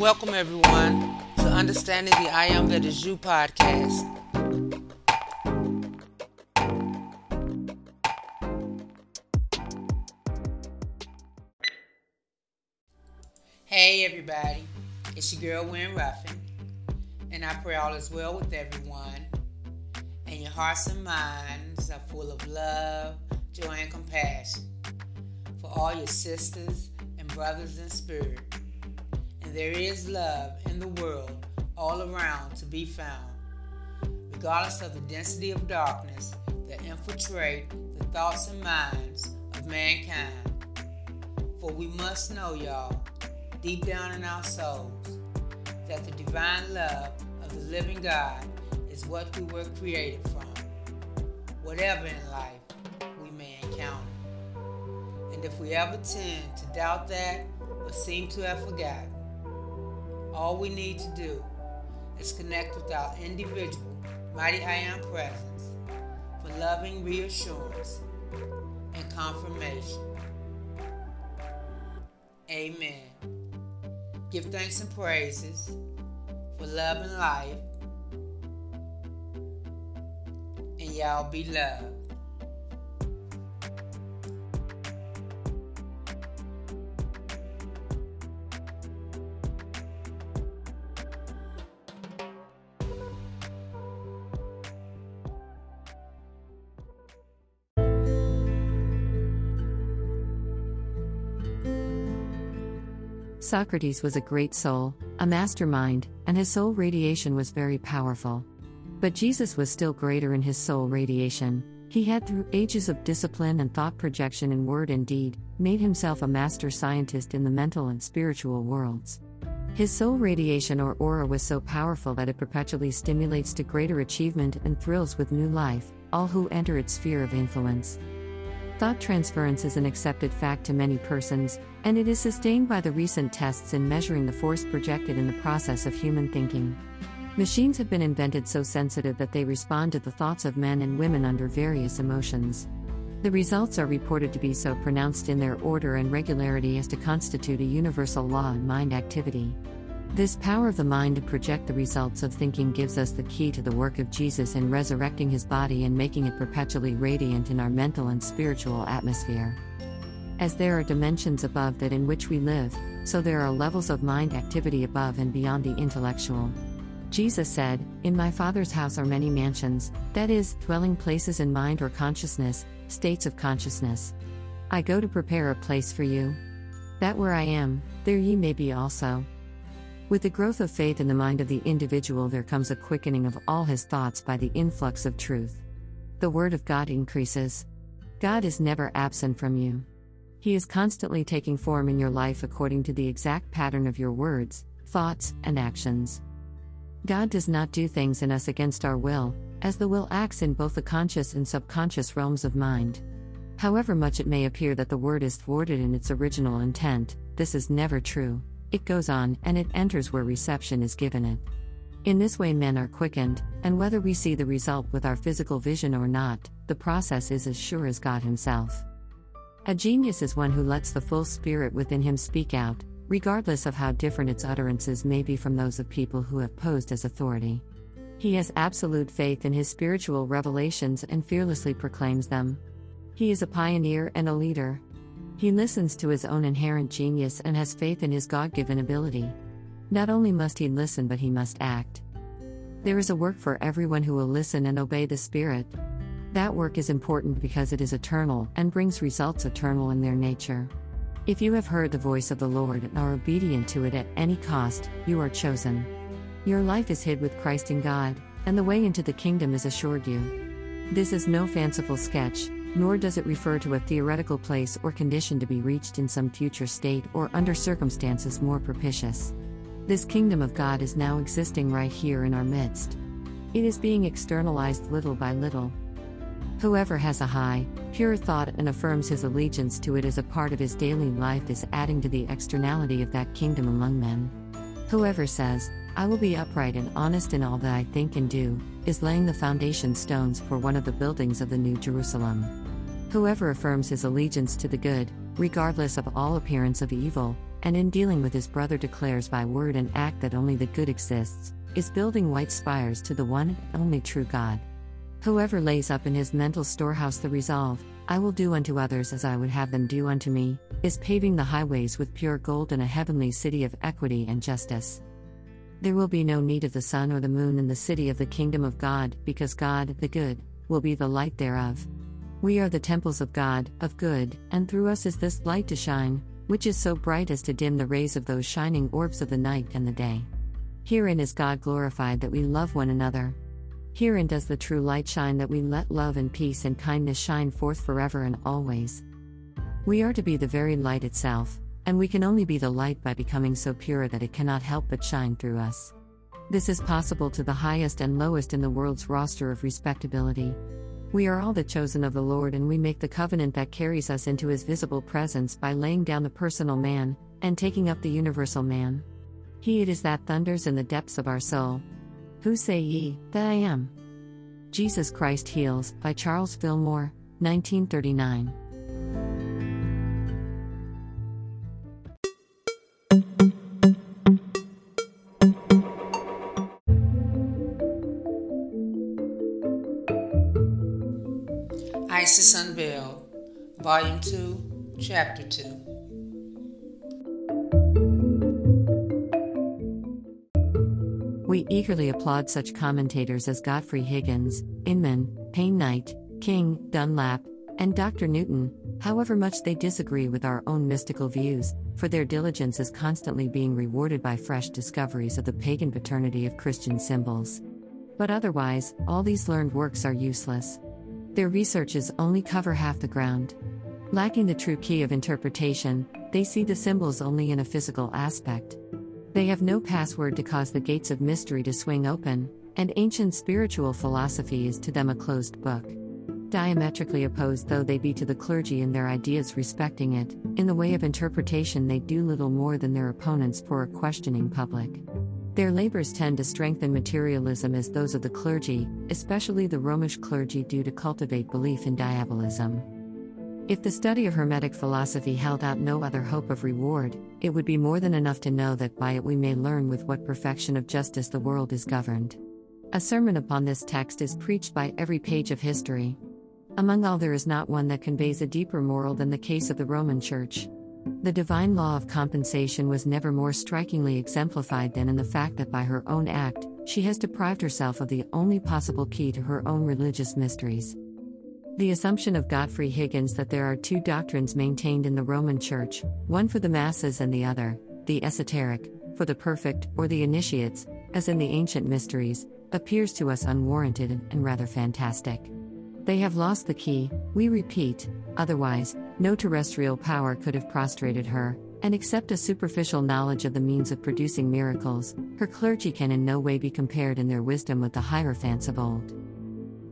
welcome everyone to Understanding the I Am That Is You podcast. Hey everybody, it's your girl Wynn Ruffin, and I pray all is well with everyone, and your hearts and minds are full of love, joy, and compassion for all your sisters and brothers in spirit and there is love in the world all around to be found, regardless of the density of darkness that infiltrate the thoughts and minds of mankind. For we must know, y'all, deep down in our souls, that the divine love of the living God is what we were created from, whatever in life we may encounter. And if we ever tend to doubt that or seem to have forgotten, all we need to do is connect with our individual Mighty I Am presence for loving reassurance and confirmation. Amen. Give thanks and praises for love and life. And y'all be loved. Socrates was a great soul, a mastermind, and his soul radiation was very powerful. But Jesus was still greater in his soul radiation. He had, through ages of discipline and thought projection in word and deed, made himself a master scientist in the mental and spiritual worlds. His soul radiation or aura was so powerful that it perpetually stimulates to greater achievement and thrills with new life all who enter its sphere of influence. Thought transference is an accepted fact to many persons, and it is sustained by the recent tests in measuring the force projected in the process of human thinking. Machines have been invented so sensitive that they respond to the thoughts of men and women under various emotions. The results are reported to be so pronounced in their order and regularity as to constitute a universal law in mind activity. This power of the mind to project the results of thinking gives us the key to the work of Jesus in resurrecting his body and making it perpetually radiant in our mental and spiritual atmosphere. As there are dimensions above that in which we live, so there are levels of mind activity above and beyond the intellectual. Jesus said, In my Father's house are many mansions, that is, dwelling places in mind or consciousness, states of consciousness. I go to prepare a place for you. That where I am, there ye may be also. With the growth of faith in the mind of the individual, there comes a quickening of all his thoughts by the influx of truth. The Word of God increases. God is never absent from you. He is constantly taking form in your life according to the exact pattern of your words, thoughts, and actions. God does not do things in us against our will, as the will acts in both the conscious and subconscious realms of mind. However much it may appear that the word is thwarted in its original intent, this is never true. It goes on, and it enters where reception is given it. In this way, men are quickened, and whether we see the result with our physical vision or not, the process is as sure as God Himself. A genius is one who lets the full spirit within him speak out, regardless of how different its utterances may be from those of people who have posed as authority. He has absolute faith in his spiritual revelations and fearlessly proclaims them. He is a pioneer and a leader. He listens to his own inherent genius and has faith in his God given ability. Not only must he listen, but he must act. There is a work for everyone who will listen and obey the Spirit. That work is important because it is eternal and brings results eternal in their nature. If you have heard the voice of the Lord and are obedient to it at any cost, you are chosen. Your life is hid with Christ in God, and the way into the kingdom is assured you. This is no fanciful sketch, nor does it refer to a theoretical place or condition to be reached in some future state or under circumstances more propitious. This kingdom of God is now existing right here in our midst. It is being externalized little by little. Whoever has a high, pure thought and affirms his allegiance to it as a part of his daily life is adding to the externality of that kingdom among men. Whoever says, I will be upright and honest in all that I think and do, is laying the foundation stones for one of the buildings of the New Jerusalem. Whoever affirms his allegiance to the good, regardless of all appearance of evil, and in dealing with his brother declares by word and act that only the good exists, is building white spires to the one and only true God. Whoever lays up in his mental storehouse the resolve, I will do unto others as I would have them do unto me, is paving the highways with pure gold in a heavenly city of equity and justice. There will be no need of the sun or the moon in the city of the kingdom of God, because God, the good, will be the light thereof. We are the temples of God, of good, and through us is this light to shine, which is so bright as to dim the rays of those shining orbs of the night and the day. Herein is God glorified that we love one another. Herein does the true light shine that we let love and peace and kindness shine forth forever and always. We are to be the very light itself, and we can only be the light by becoming so pure that it cannot help but shine through us. This is possible to the highest and lowest in the world's roster of respectability. We are all the chosen of the Lord, and we make the covenant that carries us into his visible presence by laying down the personal man and taking up the universal man. He it is that thunders in the depths of our soul, who say ye that I am? Jesus Christ Heals by Charles Fillmore, 1939. Isis Unveiled, Volume 2, Chapter 2. We eagerly applaud such commentators as Godfrey Higgins, Inman, Payne Knight, King, Dunlap, and Dr. Newton, however much they disagree with our own mystical views, for their diligence is constantly being rewarded by fresh discoveries of the pagan paternity of Christian symbols. But otherwise, all these learned works are useless. Their researches only cover half the ground. Lacking the true key of interpretation, they see the symbols only in a physical aspect. They have no password to cause the gates of mystery to swing open, and ancient spiritual philosophy is to them a closed book. Diametrically opposed though they be to the clergy in their ideas respecting it, in the way of interpretation they do little more than their opponents for a questioning public. Their labors tend to strengthen materialism as those of the clergy, especially the Romish clergy, do to cultivate belief in diabolism. If the study of Hermetic philosophy held out no other hope of reward, it would be more than enough to know that by it we may learn with what perfection of justice the world is governed. A sermon upon this text is preached by every page of history. Among all, there is not one that conveys a deeper moral than the case of the Roman Church. The divine law of compensation was never more strikingly exemplified than in the fact that by her own act, she has deprived herself of the only possible key to her own religious mysteries. The assumption of Godfrey Higgins that there are two doctrines maintained in the Roman Church, one for the masses and the other, the esoteric, for the perfect or the initiates, as in the ancient mysteries, appears to us unwarranted and rather fantastic. They have lost the key, we repeat, otherwise, no terrestrial power could have prostrated her, and except a superficial knowledge of the means of producing miracles, her clergy can in no way be compared in their wisdom with the hierophants of old.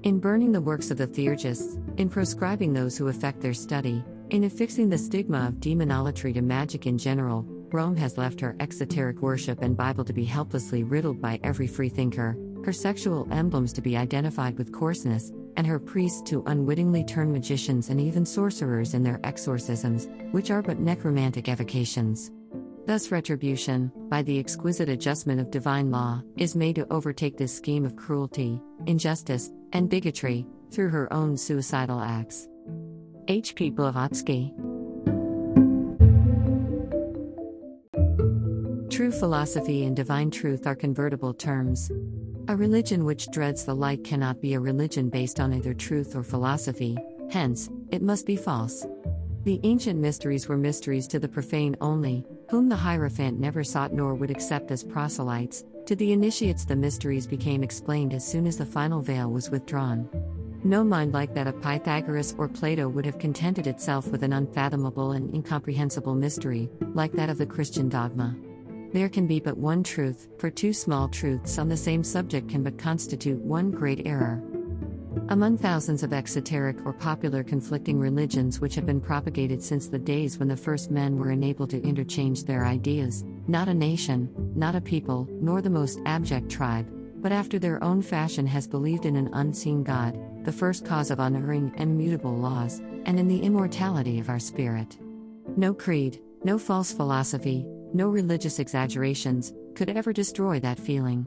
In burning the works of the theurgists, in proscribing those who affect their study, in affixing the stigma of demonolatry to magic in general, Rome has left her exoteric worship and Bible to be helplessly riddled by every freethinker, her sexual emblems to be identified with coarseness, and her priests to unwittingly turn magicians and even sorcerers in their exorcisms, which are but necromantic evocations. Thus, retribution, by the exquisite adjustment of divine law, is made to overtake this scheme of cruelty, injustice, and bigotry through her own suicidal acts. H. P. Blavatsky True philosophy and divine truth are convertible terms. A religion which dreads the light cannot be a religion based on either truth or philosophy, hence, it must be false. The ancient mysteries were mysteries to the profane only, whom the Hierophant never sought nor would accept as proselytes, to the initiates, the mysteries became explained as soon as the final veil was withdrawn. No mind like that of Pythagoras or Plato would have contented itself with an unfathomable and incomprehensible mystery, like that of the Christian dogma. There can be but one truth, for two small truths on the same subject can but constitute one great error. Among thousands of exoteric or popular conflicting religions which have been propagated since the days when the first men were enabled to interchange their ideas, not a nation, not a people, nor the most abject tribe, but after their own fashion has believed in an unseen God, the first cause of unerring and mutable laws, and in the immortality of our spirit. No creed, no false philosophy, no religious exaggerations, could ever destroy that feeling.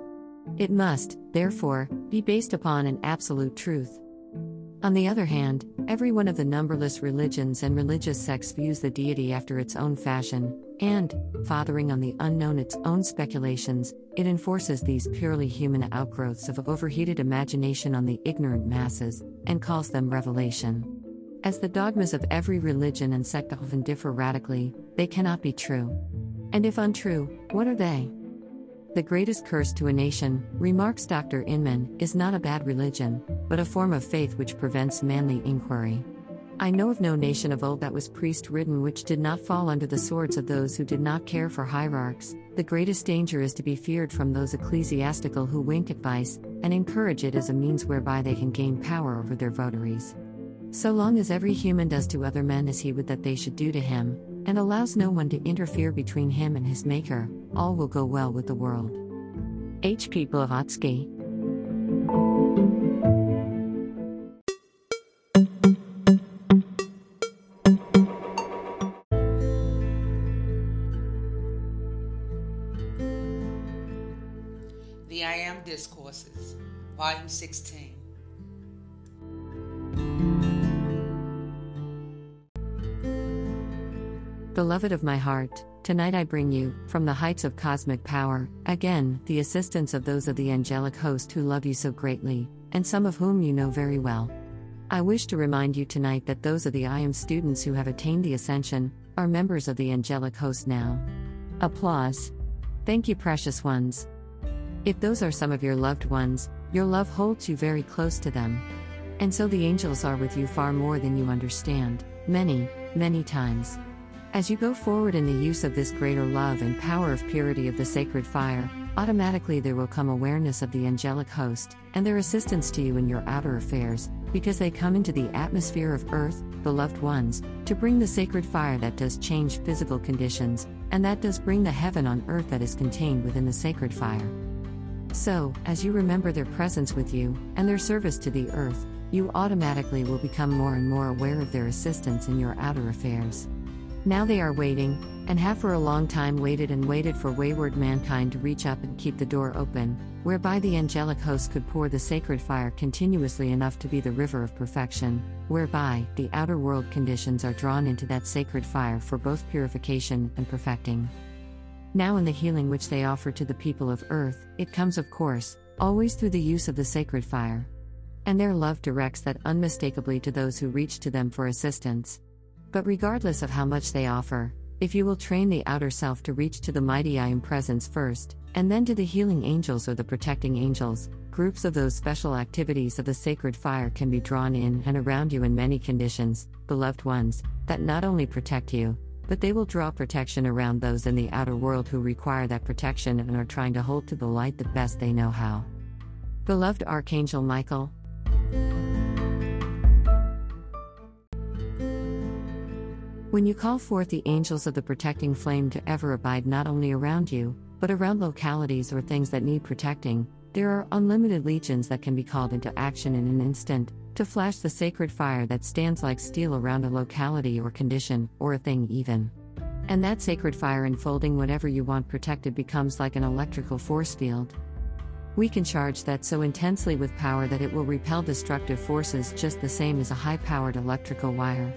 It must, therefore, be based upon an absolute truth. On the other hand, every one of the numberless religions and religious sects views the deity after its own fashion, and, fathering on the unknown its own speculations, it enforces these purely human outgrowths of overheated imagination on the ignorant masses, and calls them revelation. As the dogmas of every religion and sect often differ radically, they cannot be true. And if untrue, what are they? The greatest curse to a nation, remarks Dr. Inman, is not a bad religion, but a form of faith which prevents manly inquiry. I know of no nation of old that was priest ridden which did not fall under the swords of those who did not care for hierarchs. The greatest danger is to be feared from those ecclesiastical who wink at vice, and encourage it as a means whereby they can gain power over their votaries. So long as every human does to other men as he would that they should do to him, and allows no one to interfere between him and his Maker, all will go well with the world. H.P. Blavatsky The I Am Discourses, Volume 16. Beloved of my heart, tonight I bring you, from the heights of cosmic power, again, the assistance of those of the angelic host who love you so greatly, and some of whom you know very well. I wish to remind you tonight that those of the I Am students who have attained the ascension are members of the angelic host now. Applause. Thank you, precious ones. If those are some of your loved ones, your love holds you very close to them. And so the angels are with you far more than you understand, many, many times. As you go forward in the use of this greater love and power of purity of the sacred fire, automatically there will come awareness of the angelic host and their assistance to you in your outer affairs, because they come into the atmosphere of earth, beloved ones, to bring the sacred fire that does change physical conditions, and that does bring the heaven on earth that is contained within the sacred fire. So, as you remember their presence with you, and their service to the earth, you automatically will become more and more aware of their assistance in your outer affairs. Now they are waiting, and have for a long time waited and waited for wayward mankind to reach up and keep the door open, whereby the angelic host could pour the sacred fire continuously enough to be the river of perfection, whereby the outer world conditions are drawn into that sacred fire for both purification and perfecting. Now, in the healing which they offer to the people of earth, it comes, of course, always through the use of the sacred fire. And their love directs that unmistakably to those who reach to them for assistance. But regardless of how much they offer, if you will train the outer self to reach to the mighty I Am presence first, and then to the healing angels or the protecting angels, groups of those special activities of the sacred fire can be drawn in and around you in many conditions, beloved ones, that not only protect you, but they will draw protection around those in the outer world who require that protection and are trying to hold to the light the best they know how. Beloved Archangel Michael, When you call forth the angels of the protecting flame to ever abide not only around you, but around localities or things that need protecting, there are unlimited legions that can be called into action in an instant, to flash the sacred fire that stands like steel around a locality or condition, or a thing even. And that sacred fire enfolding whatever you want protected becomes like an electrical force field. We can charge that so intensely with power that it will repel destructive forces just the same as a high powered electrical wire.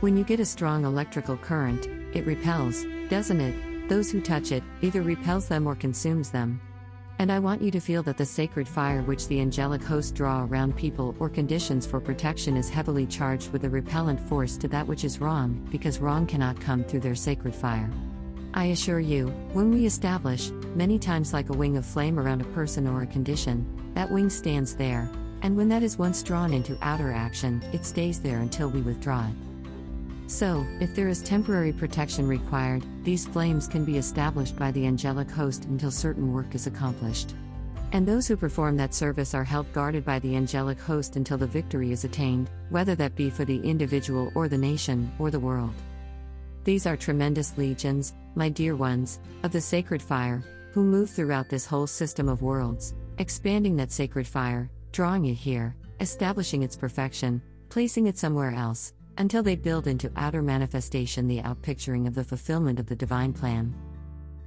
When you get a strong electrical current, it repels, doesn't it? Those who touch it either repels them or consumes them. And I want you to feel that the sacred fire which the angelic hosts draw around people or conditions for protection is heavily charged with a repellent force to that which is wrong, because wrong cannot come through their sacred fire. I assure you, when we establish, many times like a wing of flame around a person or a condition, that wing stands there, and when that is once drawn into outer action, it stays there until we withdraw it. So, if there is temporary protection required, these flames can be established by the angelic host until certain work is accomplished. And those who perform that service are held guarded by the angelic host until the victory is attained, whether that be for the individual or the nation or the world. These are tremendous legions, my dear ones, of the sacred fire, who move throughout this whole system of worlds, expanding that sacred fire, drawing it here, establishing its perfection, placing it somewhere else, until they build into outer manifestation the outpicturing of the fulfillment of the divine plan.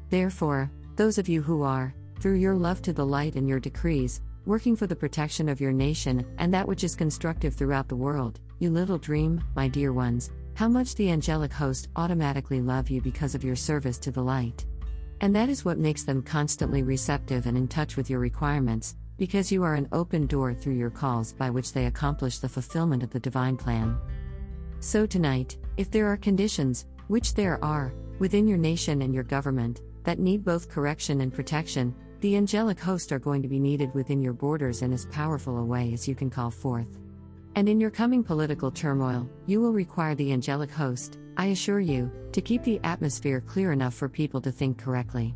Therefore, those of you who are, through your love to the light and your decrees, working for the protection of your nation and that which is constructive throughout the world, you little dream, my dear ones, how much the angelic host automatically love you because of your service to the light. And that is what makes them constantly receptive and in touch with your requirements, because you are an open door through your calls by which they accomplish the fulfillment of the divine plan. So tonight, if there are conditions, which there are, within your nation and your government, that need both correction and protection, the angelic host are going to be needed within your borders in as powerful a way as you can call forth. And in your coming political turmoil, you will require the angelic host, I assure you, to keep the atmosphere clear enough for people to think correctly.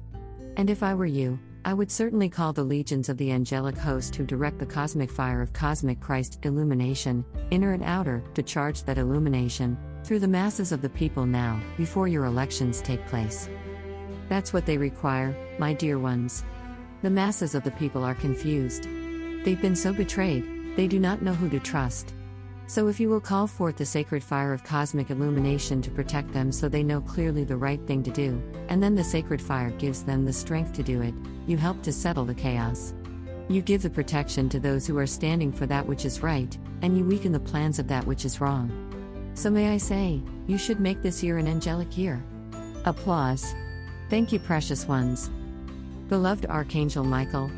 And if I were you, I would certainly call the legions of the angelic host who direct the cosmic fire of cosmic Christ illumination, inner and outer, to charge that illumination through the masses of the people now, before your elections take place. That's what they require, my dear ones. The masses of the people are confused. They've been so betrayed, they do not know who to trust. So, if you will call forth the sacred fire of cosmic illumination to protect them so they know clearly the right thing to do, and then the sacred fire gives them the strength to do it, you help to settle the chaos. You give the protection to those who are standing for that which is right, and you weaken the plans of that which is wrong. So, may I say, you should make this year an angelic year. Applause. Thank you, precious ones. Beloved Archangel Michael,